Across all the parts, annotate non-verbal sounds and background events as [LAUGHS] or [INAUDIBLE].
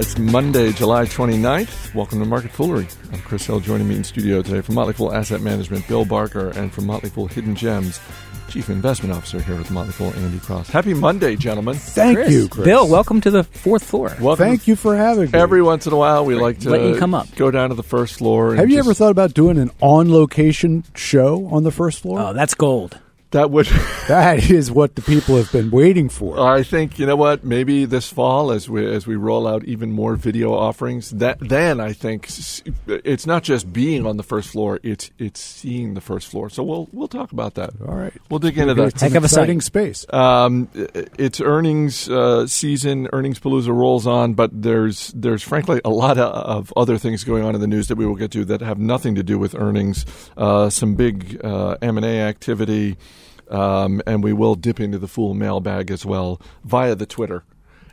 It's Monday, July 29th. Welcome to Market Foolery. I'm Chris Hill. Joining me in studio today from Motley Fool Asset Management, Bill Barker, and from Motley Fool Hidden Gems, Chief Investment Officer here with Motley Fool, Andy Cross. Happy Monday, gentlemen. Thank Chris. you, Chris. Bill, welcome to the fourth floor. Welcome. Thank you for having me. Every once in a while, we like to Let you come up. go down to the first floor. and Have you just- ever thought about doing an on-location show on the first floor? Oh, that's gold. That would. [LAUGHS] that is what the people have been waiting for. I think you know what. Maybe this fall, as we as we roll out even more video offerings, that then I think it's not just being on the first floor; it's it's seeing the first floor. So we'll we'll talk about that. All right. We'll dig into It's that. an Heck of a exciting space. Um, it's earnings uh, season. Earnings palooza rolls on, but there's there's frankly a lot of, of other things going on in the news that we will get to that have nothing to do with earnings. Uh, some big uh, M and A activity, um, and we will dip into the full mailbag as well via the Twitter.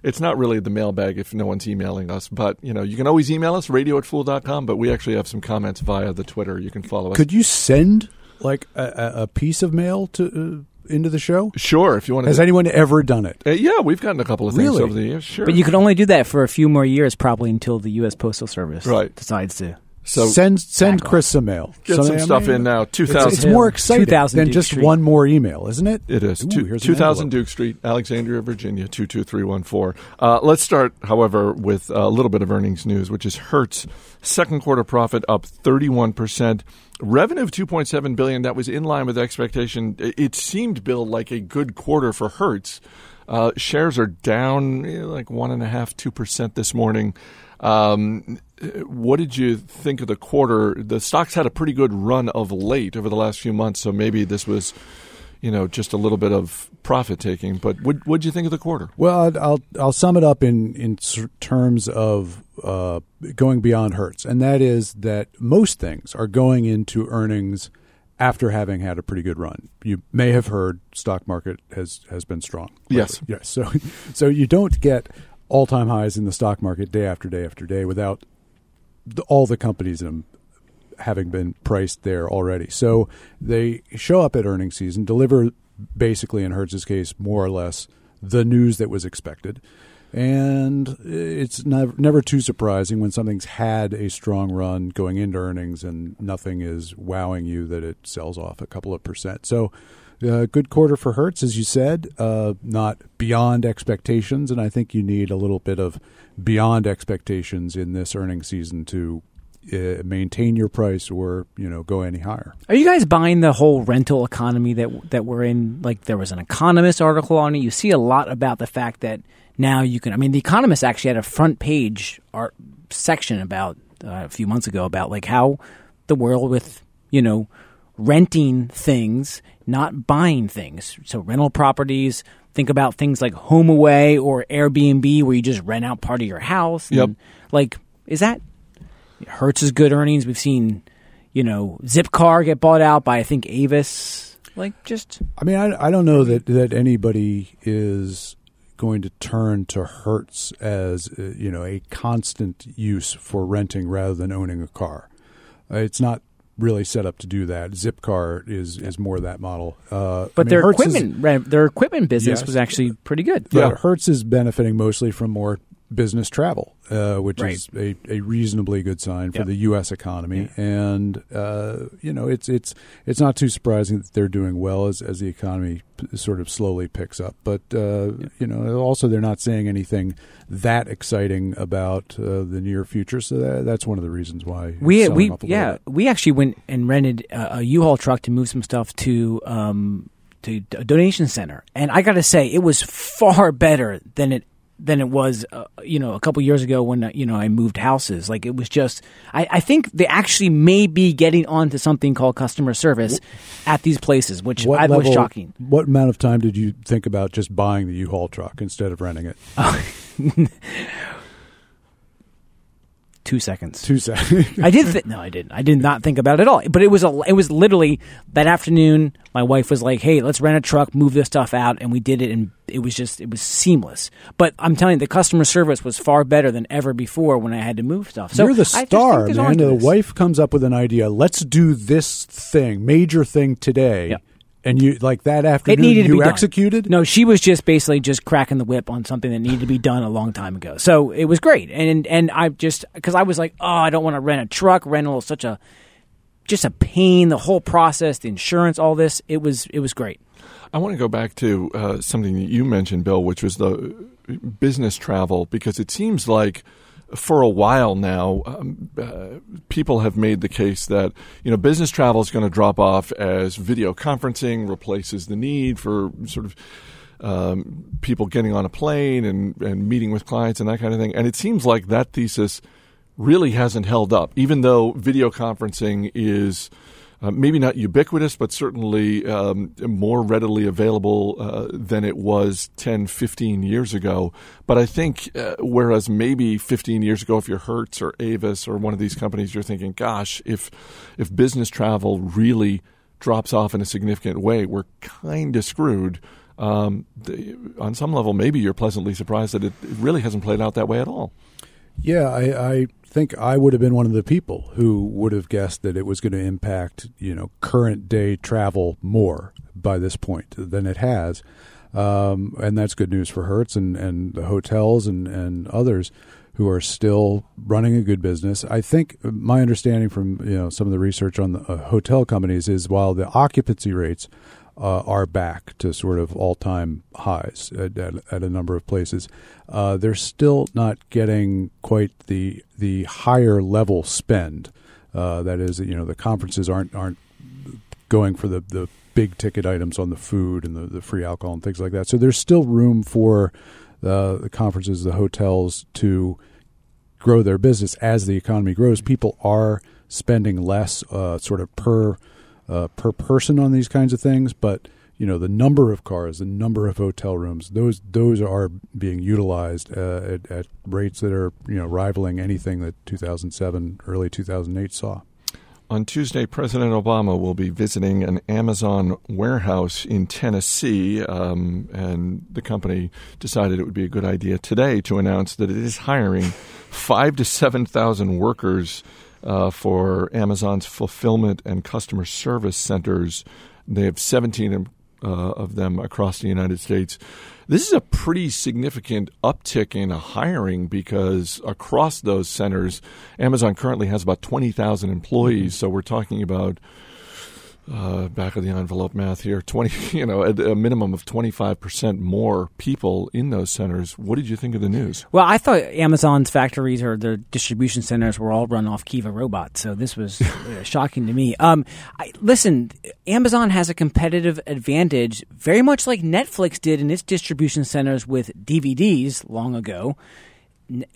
It's not really the mailbag if no one's emailing us, but you know you can always email us radio at fool.com, but we actually have some comments via the Twitter. You can follow us. Could you send like a, a- a piece of mail to uh, into the show? sure, if you want to. Has anyone ever done it? Uh, yeah, we've gotten a couple of things Really? over the years. Sure, But you can only do that for a few more years, probably until the U.S. Postal Service Right. decides to. So send send Back Chris some mail. Get So, some stuff in now. It's, 2000. it's more exciting than Duke just Street. one more email, isn't it? It is. Ooh, Two, Two thousand. Duke Street, Alexandria, Virginia, 22314. Uh, let's start, however, with a little bit of earnings news, which is Hertz. Second quarter profit up 31%. Revenue of 2.7 billion, that was in line with expectation. It, it seemed, Bill, like a good quarter for Hertz. Uh, shares are down eh, like one and a half, two percent this morning. Um, what did you think of the quarter? The stocks had a pretty good run of late over the last few months, so maybe this was you know, just a little bit of profit taking. But what what'd you think of the quarter? Well, I'll I'll, I'll sum it up in in terms of uh, going beyond Hertz, and that is that most things are going into earnings after having had a pretty good run. You may have heard stock market has has been strong. Yes. yes. So [LAUGHS] so you don't get all time highs in the stock market day after day after day without the, all the companies in them having been priced there already. So they show up at earnings season, deliver basically in Hertz's case more or less the news that was expected. And it's never, never too surprising when something's had a strong run going into earnings and nothing is wowing you that it sells off a couple of percent. So, uh, good quarter for Hertz, as you said, uh, not beyond expectations. And I think you need a little bit of beyond expectations in this earnings season to uh, maintain your price or you know go any higher. Are you guys buying the whole rental economy that that we're in? Like there was an Economist article on it. You see a lot about the fact that now you can. I mean, the Economist actually had a front page art section about uh, a few months ago about like how the world with you know renting things, not buying things. So rental properties. Think about things like HomeAway or Airbnb, where you just rent out part of your house. Yep. Like, is that Hertz is good earnings? We've seen, you know, Zipcar get bought out by I think Avis. Like, just I mean, I, I don't know that that anybody is going to turn to Hertz as uh, you know a constant use for renting rather than owning a car. Uh, it's not really set up to do that. Zipcar is is more that model. Uh, I but mean, their Hertz equipment re- their equipment business Yes. was actually pretty good. But Yeah. Hertz is benefiting mostly from more business travel, uh, which Right. is a, a reasonably good sign for Yep. the U.S. economy. And uh, you know, it's it's it's not too surprising that they're doing well as as the economy p- sort of slowly picks up. But uh, you know, also they're not saying anything that exciting about uh, the near future. So that, that's one of the reasons why We we yeah we actually went and rented a, a U-Haul truck to move some stuff to um to a donation center, and I got to say it was far better than it than it was uh, you know a couple years ago when uh, you know I moved houses. Like it was just I, I think they actually may be getting onto something called customer service at these places, which What I was shocking. What amount of time did you think about just buying the U-Haul truck instead of renting it? [LAUGHS] Two seconds. Two seconds. I did. Th- no, I didn't. I did not think about it at all. But it was a. It was literally that afternoon. My wife was like, "Hey, let's rent a truck, move this stuff out," and we did it. And it was just. It was seamless. But I'm telling you, the customer service was far better than ever before when I had to move stuff. So You're the I just think star, man. The wife comes up with an idea. Let's do this thing, major thing today, Yep. And you like that afternoon it needed to you be done. executed? No, she was just basically just cracking the whip on something that needed to be done a long time ago. So it was great, and and I just because I was like, oh, I don't want to rent a truck. Rental is such a just a pain. The whole process, the insurance, all this. It was it was great. I want to go back to uh, something that you mentioned, Bill, which was the business travel, because it seems like for a while now, um, uh, people have made the case that you know business travel is going to drop off as video conferencing replaces the need for sort of um, people getting on a plane and, and meeting with clients and that kind of thing. And it seems like that thesis really hasn't held up, even though video conferencing is uh, maybe not ubiquitous, but certainly um, more readily available uh, than it was 10, 15 years ago. But I think, uh, whereas maybe 15 years ago, if you're Hertz or Avis or one of these companies, you're thinking, gosh, if, if business travel really drops off in a significant way, we're kind of screwed. Um, on some level, maybe you're pleasantly surprised that it, it really hasn't played out that way at all. Yeah, I, I think I would have been one of the people who would have guessed that it was going to impact, you know, current day travel more by this point than it has. Um, and that's good news for Hertz and, and the hotels and, and others who are still running a good business. I think my understanding from you know some of the research on the uh, hotel companies is while the occupancy rates uh, are back to sort of all time highs at, at, at, a number of places. Uh, they're still not getting quite the the higher level spend. Uh, that is, you know, the conferences aren't aren't going for the, the big ticket items on the food and the, the free alcohol and things like that. So there's still room for uh, the conferences, the hotels to grow their business as the economy grows. People are spending less, uh, sort of per uh, per person on these kinds of things, but you know the number of cars, the number of hotel rooms, those those are being utilized uh, at, at, rates that are you know rivaling anything that 2007, early 2008 saw. On Tuesday, President Obama will be visiting an Amazon warehouse in Tennessee, um, and the company decided it would be a good idea today to announce that it is hiring [LAUGHS] five to seven thousand workers uh, for Amazon's fulfillment and customer service centers. They have 17 uh, of them across the United States. This is a pretty significant uptick in hiring because across those centers, Amazon currently has about 20,000 employees. So we're talking about uh, back of the envelope math here 20 [LAUGHS] you know a, a minimum of 25% more people in those centers. What did you think of the news? Well i thought amazon's factories or their distribution centers were all run off kiva robots so this was [LAUGHS] uh, shocking to me. Um, I, listen amazon has a competitive advantage very much like netflix did in its distribution centers with dvds long ago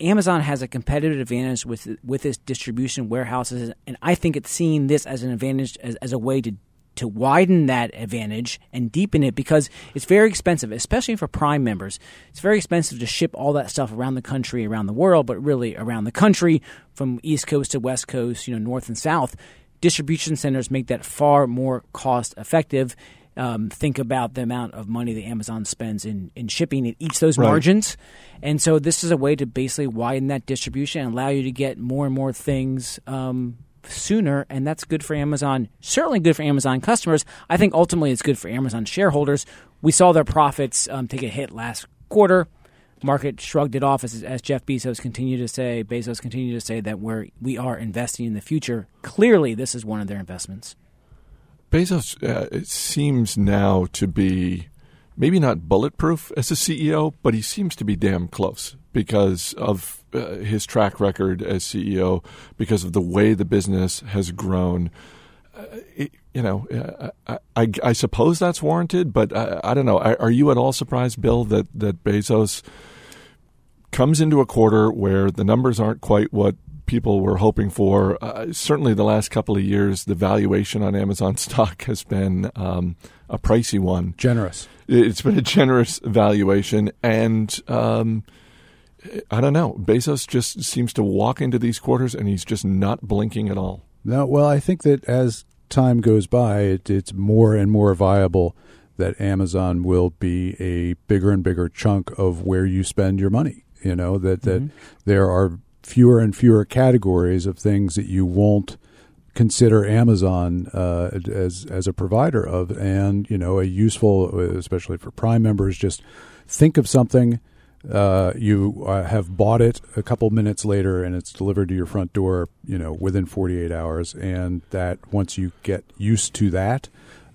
Amazon has a competitive advantage with with its distribution warehouses, and I think it's seeing this as an advantage as, as a way to to widen that advantage and deepen it because it's very expensive, especially for Prime members. It's very expensive to ship all that stuff around the country, around the world, but really around the country from East Coast to West Coast, you know, North and South. Distribution centers make that far more cost effective um, think about the amount of money that Amazon spends in, in shipping. It eats those right. margins. And so this is a way to basically widen that distribution and allow you to get more and more things um, sooner. And that's good for Amazon, certainly good for Amazon customers. I think ultimately it's good for Amazon shareholders. We saw their profits um, take a hit last quarter. Market shrugged it off as, as Jeff Bezos continued to say. Bezos continued to say that we're we are investing in the future. Clearly, this is one of their investments. Bezos uh, seems now to be maybe not bulletproof as a CEO, but he seems to be damn close because of uh, his track record as CEO, because of the way the business has grown. Uh, it, you know, uh, I, I, I, suppose that's warranted, but I, I don't know. Are you at all surprised, Bill, that, that Bezos comes into a quarter where the numbers aren't quite what people were hoping for. Uh, certainly, the last couple of years, the valuation on Amazon [LAUGHS] stock has been um, a pricey one. Generous. It's been a generous valuation, and um, I don't know. Bezos just seems to walk into these quarters, and he's just not blinking at all. No, well, I think that as time goes by, it, it's more and more viable that Amazon will be a bigger and bigger chunk of where you spend your money. You know that that mm-hmm. there are fewer and fewer categories of things that you won't consider Amazon uh, as as a provider of, and you know, a useful, especially for Prime members, just think of something. Uh, you uh, have bought it a couple minutes later, and it's delivered to your front door. You know, within 48 hours, and that once you get used to that,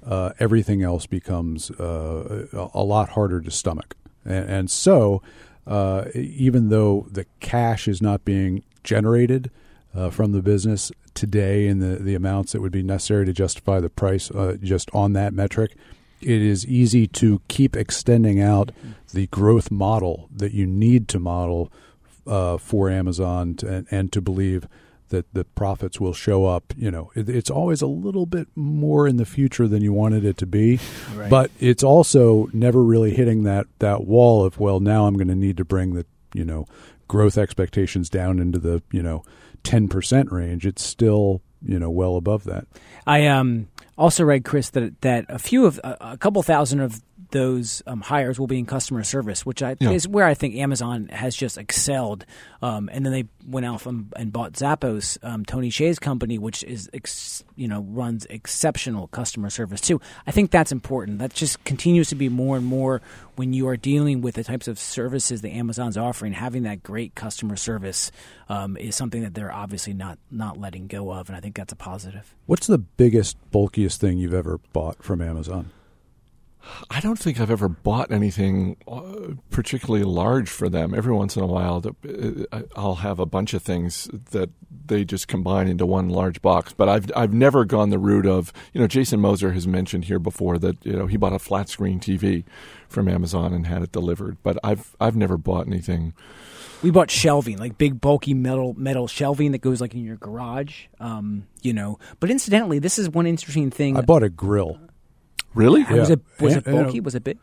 uh, everything else becomes uh, a, lot harder to stomach. And, and so, uh, even though the cash is not being generated uh, from the business today in the, the amounts that would be necessary to justify the price uh, just on that metric, it is easy to keep extending out the growth model that you need to model uh, for Amazon to, and, and to believe that the profits will show up. You know, it, it's always a little bit more in the future than you wanted it to be, Right. but it's also never really hitting that that wall of well, now I'm going to need to bring the you know growth expectations down into the you know ten percent range. It's still you know well above that. I um, also read, Chris, that that a few of a, a couple thousand of those um, hires will be in customer service, which I, Yeah. is where I think Amazon has just excelled. Um, and then they went out and, and bought Zappos, um, Tony Hsieh's company, which is ex, you know runs exceptional customer service too. I think that's important. That just continues to be more and more when you are dealing with the types of services that Amazon's offering. Having that great customer service um, is something that they're obviously not not letting go of, and I think that's a positive. What's the biggest, bulkiest thing you've ever bought from Amazon? I don't think I've ever bought anything uh, particularly large for them. Every once in a while, uh, I'll have a bunch of things that they just combine into one large box. But I've I've never gone the route of you know Jason Moser has mentioned here before that you know he bought a flat screen TV from Amazon and had it delivered. But I've I've never bought anything. We bought shelving, like big bulky metal metal shelving that goes like in your garage. Um, you know. But incidentally, this is one interesting thing. I bought a grill. Really? was yeah. it was it Yeah, yeah. bulky? Was it big?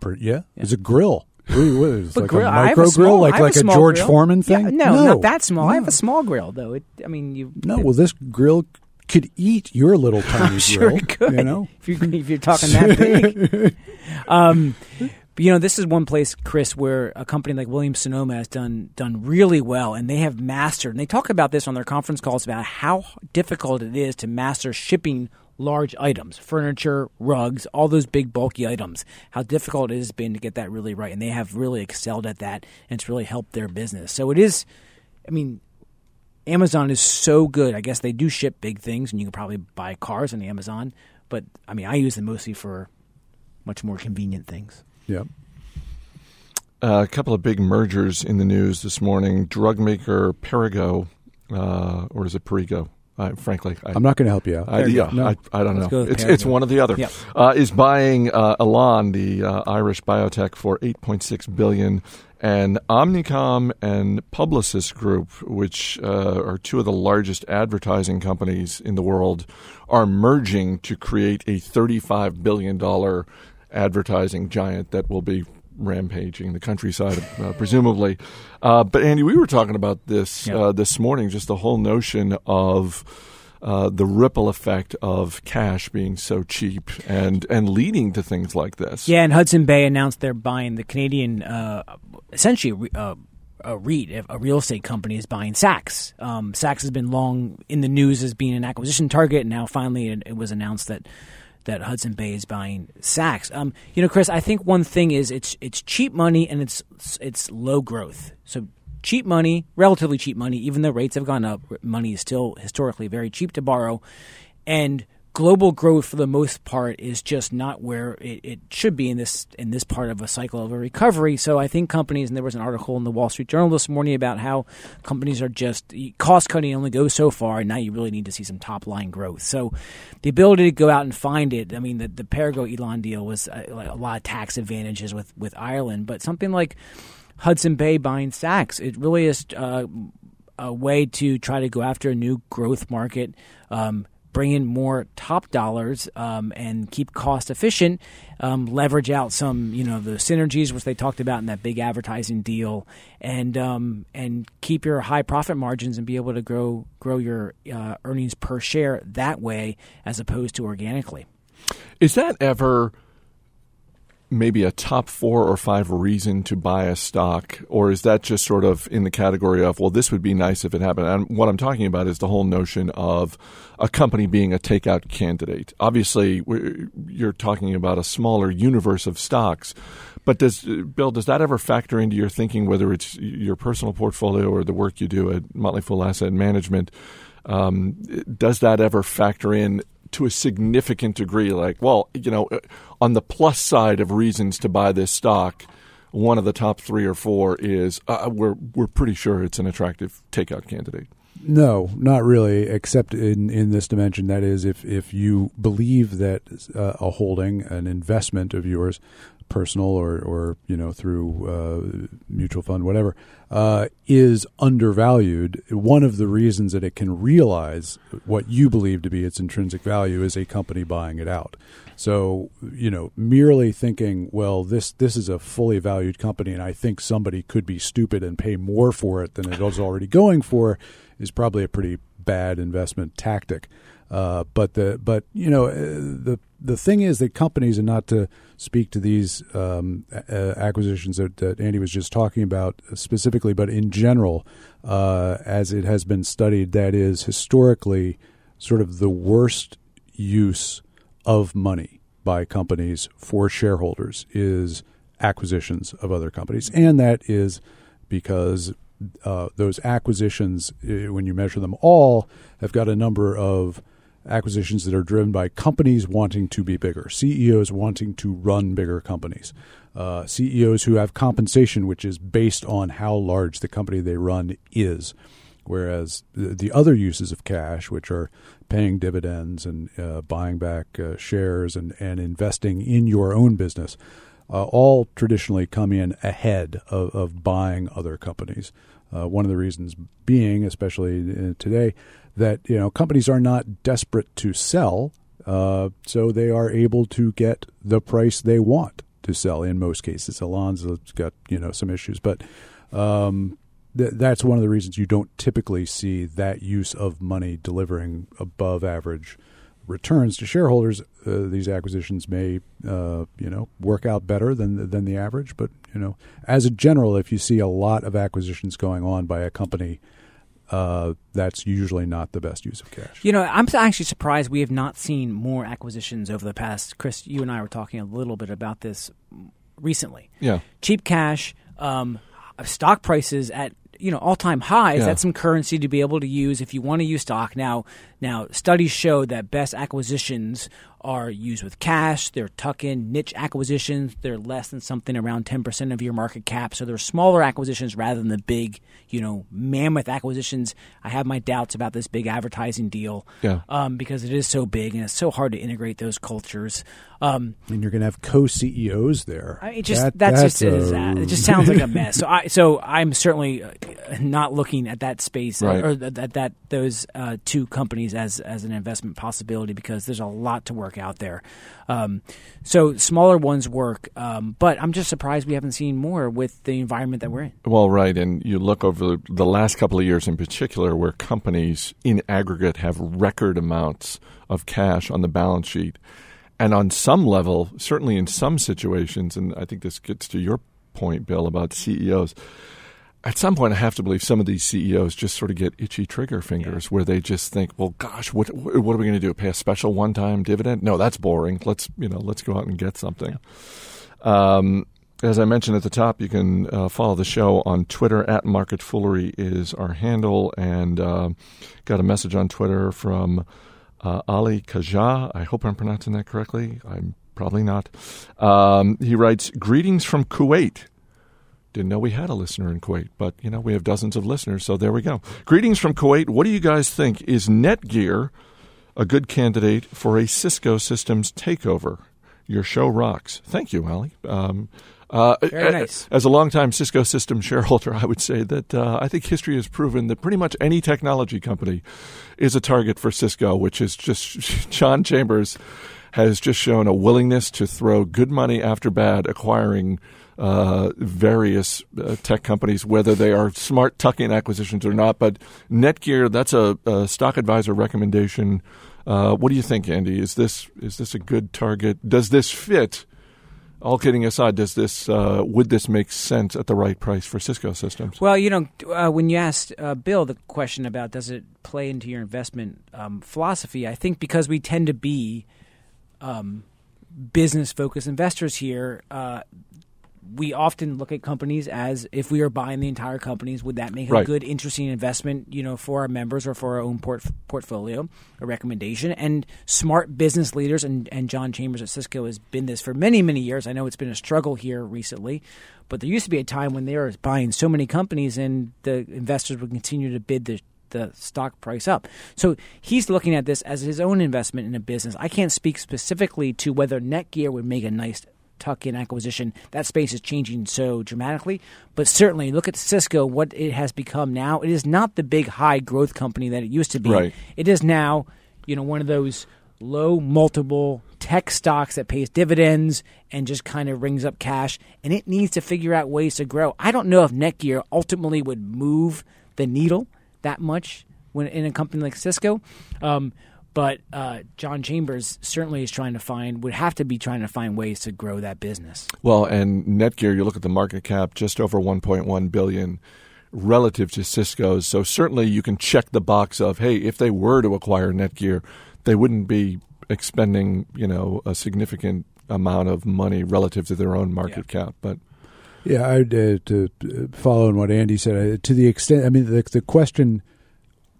Per- Yeah, it's a grill. What, what is it, But like grill, a micro a small, grill, like like a, small George grill. Foreman thing? Yeah, no, not that small. I have a small grill though. It, I mean, you No, well, this grill could eat your little [LAUGHS] tiny sure grill. it could. You know, if you're if you're talking that big. [LAUGHS] um, but, you know, this is one place, Chris, where a company like Williams Sonoma has done done really well, and they have mastered. And they talk about this on their conference calls about how difficult it is to master shipping large items, furniture, rugs, all those big bulky items. How difficult it has been to get that really right, and they have really excelled at that, and it's really helped their business. So it is. I mean, Amazon is so good. I guess they do ship big things, and you can probably buy cars on Amazon. But I mean, I use them mostly for much more convenient things. yeah. Uh, a couple of big mergers in the news this morning. Drug maker Perrigo, uh, or is it Perrigo? I, frankly, I, I'm not going to help you out. I, yeah, No. I, I don't Let's know. It's, it's one or the other. Yep. Uh, is buying uh, Elan, the uh, Irish biotech, for 8.6 billion, and Omnicom and Publicis Group, which uh, are two of the largest advertising companies in the world, are merging to create a 35 billion dollar advertising giant that will be rampaging the countryside, uh, presumably. Uh, but Andy, we were talking about this uh, this morning, just the whole notion of uh, the ripple effect of cash being so cheap and and leading to things like this. Yeah, and Hudson Bay announced they're buying the Canadian, uh, essentially uh, a REIT, a real estate company, is buying Saks. Um, Saks has been long in the news as being an acquisition target, and now finally it, it was announced that that Hudson Bay is buying Saks. Um, you know, Chris, I think one thing is it's it's cheap money and it's it's low growth. So cheap money, relatively cheap money, even though rates have gone up, money is still historically very cheap to borrow, and global growth for the most part is just not where it, it should be in this in this part of a cycle of a recovery. So I think companies, and there was an article in the Wall Street Journal this morning about how companies are just cost cutting only goes so far, and now you really need to see some top line growth. So the ability to go out and find it. I mean, the the Perrigo Elan deal was uh, like a lot of tax advantages with with Ireland, but something like Hudson Bay buying Saks, it really is. Uh, a way to try to go after a new growth market, um, bring in more top dollars, um, and keep cost efficient. Um, leverage out some, you know, the synergies which they talked about in that big advertising deal, and um, and keep your high profit margins and be able to grow grow your uh, earnings per share that way as opposed to organically. Is that ever maybe a top four or five reason to buy a stock, or is that just sort of in the category of, well, this would be nice if it happened? And what I'm talking about is the whole notion of a company being a takeout candidate. Obviously, you're talking about a smaller universe of stocks. But does Bill, does that ever factor into your thinking, whether it's your personal portfolio or the work you do at Motley Fool Asset Management? Um, does that ever factor in to a significant degree? Like, well, you know, on the plus side of reasons to buy this stock, one of the top three or four is uh, we're we're pretty sure it's an attractive takeout candidate. No, not really, except in, in this dimension. That is, if, if you believe that uh, a holding, an investment of yours, personal or, or you know through uh, mutual fund, whatever, uh, is undervalued. One of the reasons that it can realize what you believe to be its intrinsic value is a company buying it out. So you know, merely thinking, well, this this is a fully valued company, and I think somebody could be stupid and pay more for it than it was already going for, is probably a pretty bad investment tactic. Uh, but the but you know uh, the the thing is that companies, and not to speak to these um, acquisitions that, that, Andy was just talking about specifically, but in general, uh, as it has been studied, that is historically sort of the worst use of money by companies for shareholders is acquisitions of other companies, and that is because uh, those acquisitions, uh, when you measure them all, have got a number of acquisitions that are driven by companies wanting to be bigger, CEOs wanting to run bigger companies, uh, CEOs who have compensation which is based on how large the company they run is. Whereas the, the other uses of cash, which are paying dividends and uh, buying back uh, shares and, and investing in your own business, uh, all traditionally come in ahead of, of buying other companies. Uh, one of the reasons being, especially today, that you know companies are not desperate to sell, uh, so they are able to get the price they want to sell. In most cases, Elan's got you know some issues, but um, th- that's one of the reasons you don't typically see that use of money delivering above average returns to shareholders. Uh, these acquisitions may uh, you know work out better than than the average, but you know as a general, if you see a lot of acquisitions going on by a company uh, that's usually not the best use of cash. You know, I'm actually surprised we have not seen more acquisitions over the past. Chris, you and I were talking a little bit about this recently. Yeah, cheap cash, um, stock prices at you know all time highs. Yeah. That's some currency to be able to use if you want to use stock. Now, now studies show that best acquisitions are used with cash. They're tuck in niche acquisitions. They're less than something around 10% of your market cap. So they're smaller acquisitions rather than the big, you know, mammoth acquisitions. I have my doubts about this big advertising deal yeah. um, because it is so big and it's so hard to integrate those cultures. Um, and you're going to have co CEOs there. I, it just that, that's, that's just a... it just sounds like a mess. So I [LAUGHS] so I'm certainly uh, not looking at that space right. or, or that that those uh, two companies as as an investment possibility because there's a lot to work work out there. Um, so smaller ones work, um, but I'm just surprised we haven't seen more with the environment that we're in. Well, right, and you look over the last couple of years in particular, where companies in aggregate have record amounts of cash on the balance sheet, and on some level, certainly in some situations, and I think this gets to your point, Bill, about CEOs at some point, I have to believe some of these CEOs just sort of get itchy trigger fingers, yeah. where they just think, "Well, gosh, what what are we going to do? Pay a special one time dividend? No, that's boring. Let's you know, let's go out and get something." Yeah. Um, as I mentioned at the top, you can uh, follow the show on Twitter at Market Foolery is our handle, and uh, got a message on Twitter from uh, Ali Kaja. I hope I'm pronouncing that correctly. I'm probably not. Um, he writes, "Greetings from Kuwait." Didn't know we had a listener in Kuwait, but you know we have dozens of listeners, so there we go. Greetings from Kuwait. What do you guys think? Is Netgear a good candidate for a Cisco Systems takeover? Your show rocks. Thank you, Ali. Um, uh, Very nice. As a longtime Cisco Systems [LAUGHS] shareholder, I would say that uh, I think history has proven that pretty much any technology company is a target for Cisco, which is just [LAUGHS] John Chambers has just shown a willingness to throw good money after bad, acquiring uh, various uh, tech companies, whether they are smart tuck-in acquisitions or not. But Netgear, that's a, a stock advisor recommendation. Uh, what do you think, Andy? Is this is this a good target? Does this fit all kidding aside, does this uh, would this make sense at the right price for Cisco Systems? Well, you know, uh, when you asked uh, Bill the question about does it play into your investment um, philosophy, I think because we tend to be um, business focused investors here, uh, we often look at companies as if we are buying the entire companies, would that make a good, interesting investment, you know, for our members or for our own port- portfolio, a recommendation? And smart business leaders, and, and John Chambers at Cisco has been this for many, many years. I know it's been a struggle here recently, but there used to be a time when they were buying so many companies and the investors would continue to bid the the stock price up. So he's looking at this as his own investment in a business. I can't speak specifically to whether Netgear would make a nice tuck in acquisition. That space is changing so dramatically. But certainly, look at Cisco, what it has become now. It is not the big high growth company that it used to be. Right. It is now, you know, one of those low multiple tech stocks that pays dividends and just kind of rings up cash. And it needs to figure out ways to grow. I don't know if Netgear ultimately would move the needle that much when in a company like Cisco. Um, but uh, John Chambers certainly is trying to find, would have to be trying to find ways to grow that business. Well, and Netgear, you look at the market cap, just over 1.1 billion relative to Cisco's. So certainly you can check the box of, hey, if they were to acquire Netgear, they wouldn't be expending, you know, a significant amount of money relative to their own market cap. But Yeah, I uh, to uh, follow on what Andy said. Uh, to the extent, I mean, the the question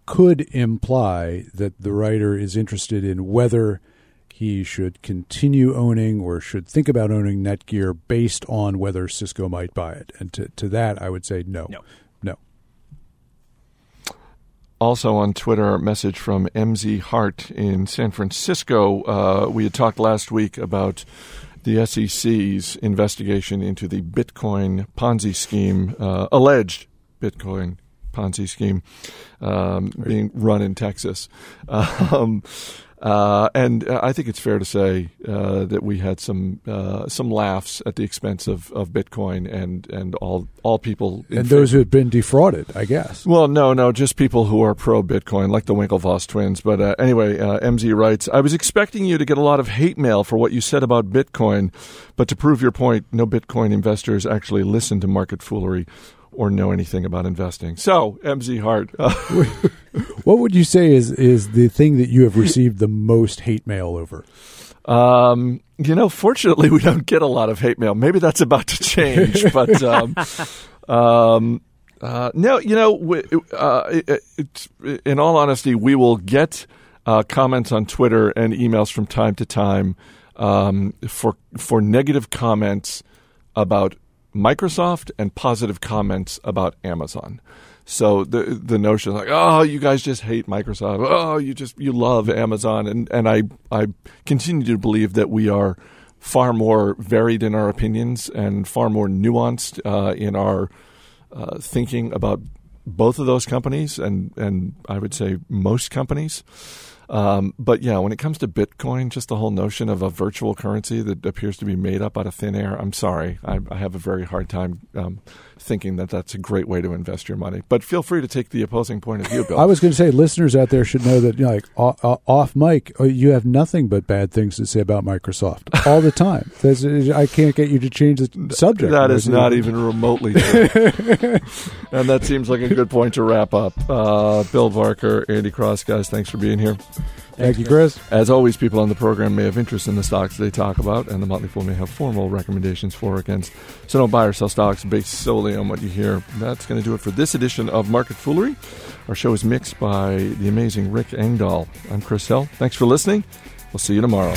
could imply that the writer is interested in whether he should continue owning or should think about owning Netgear based on whether Cisco might buy it. And to to that, I would say no, No. no. Also on Twitter, a message from MZ Hart in San Francisco. Uh, we had talked last week about the SEC's investigation into the Bitcoin Ponzi scheme, uh, alleged Bitcoin Ponzi scheme um, being run in Texas. Um, uh, and uh, I think it's fair to say uh, that we had some uh, some laughs at the expense of, of Bitcoin and, and all all people in And those who had been defrauded, I guess. well, no, no, just people who are pro Bitcoin, like the Winklevoss twins. But uh, anyway, uh, MZ writes I was expecting you to get a lot of hate mail for what you said about Bitcoin, but to prove your point, no Bitcoin investors actually listen to market foolery or know anything about investing. So, MZ Hart, uh, [LAUGHS] What would you say is is the thing that you have received the most hate mail over? Um, you know, fortunately, we don't get a lot of hate mail. Maybe that's about to change, [LAUGHS] but um, um, uh, no, you know, we, uh, it, it's in all honesty, we will get uh, comments on Twitter and emails from time to time um, for for negative comments about Microsoft and positive comments about Amazon. So the the notion like, oh, you guys just hate Microsoft. Oh, you just you love Amazon, and and I I continue to believe that we are far more varied in our opinions and far more nuanced uh, in our uh, thinking about both of those companies, and and I would say most companies. Um, but yeah, when it comes to Bitcoin, just the whole notion of a virtual currency that appears to be made up out of thin air, I'm sorry. I, I have a very hard time um, thinking that that's a great way to invest your money. But feel free to take the opposing point of view, Bill. I was going to say, listeners out there should know that, you know, like o- o- off mic, uh, you have nothing but bad things to say about Microsoft all the time. [LAUGHS] I can't get you to change the subject. That is not a- even remotely true. and that seems like a good point to wrap up. Uh, Bill Barker, Andy Cross, guys, thanks for being here. Thank you, Chris. As always, people on the program may have interest in the stocks they talk about, and the Motley Fool may have formal recommendations for or against. So don't buy or sell stocks based solely on what you hear. That's going to do it for this edition of Market Foolery. Our show is mixed by the amazing Rick Engdahl. I'm Chris Hill. Thanks for listening. We'll see you tomorrow.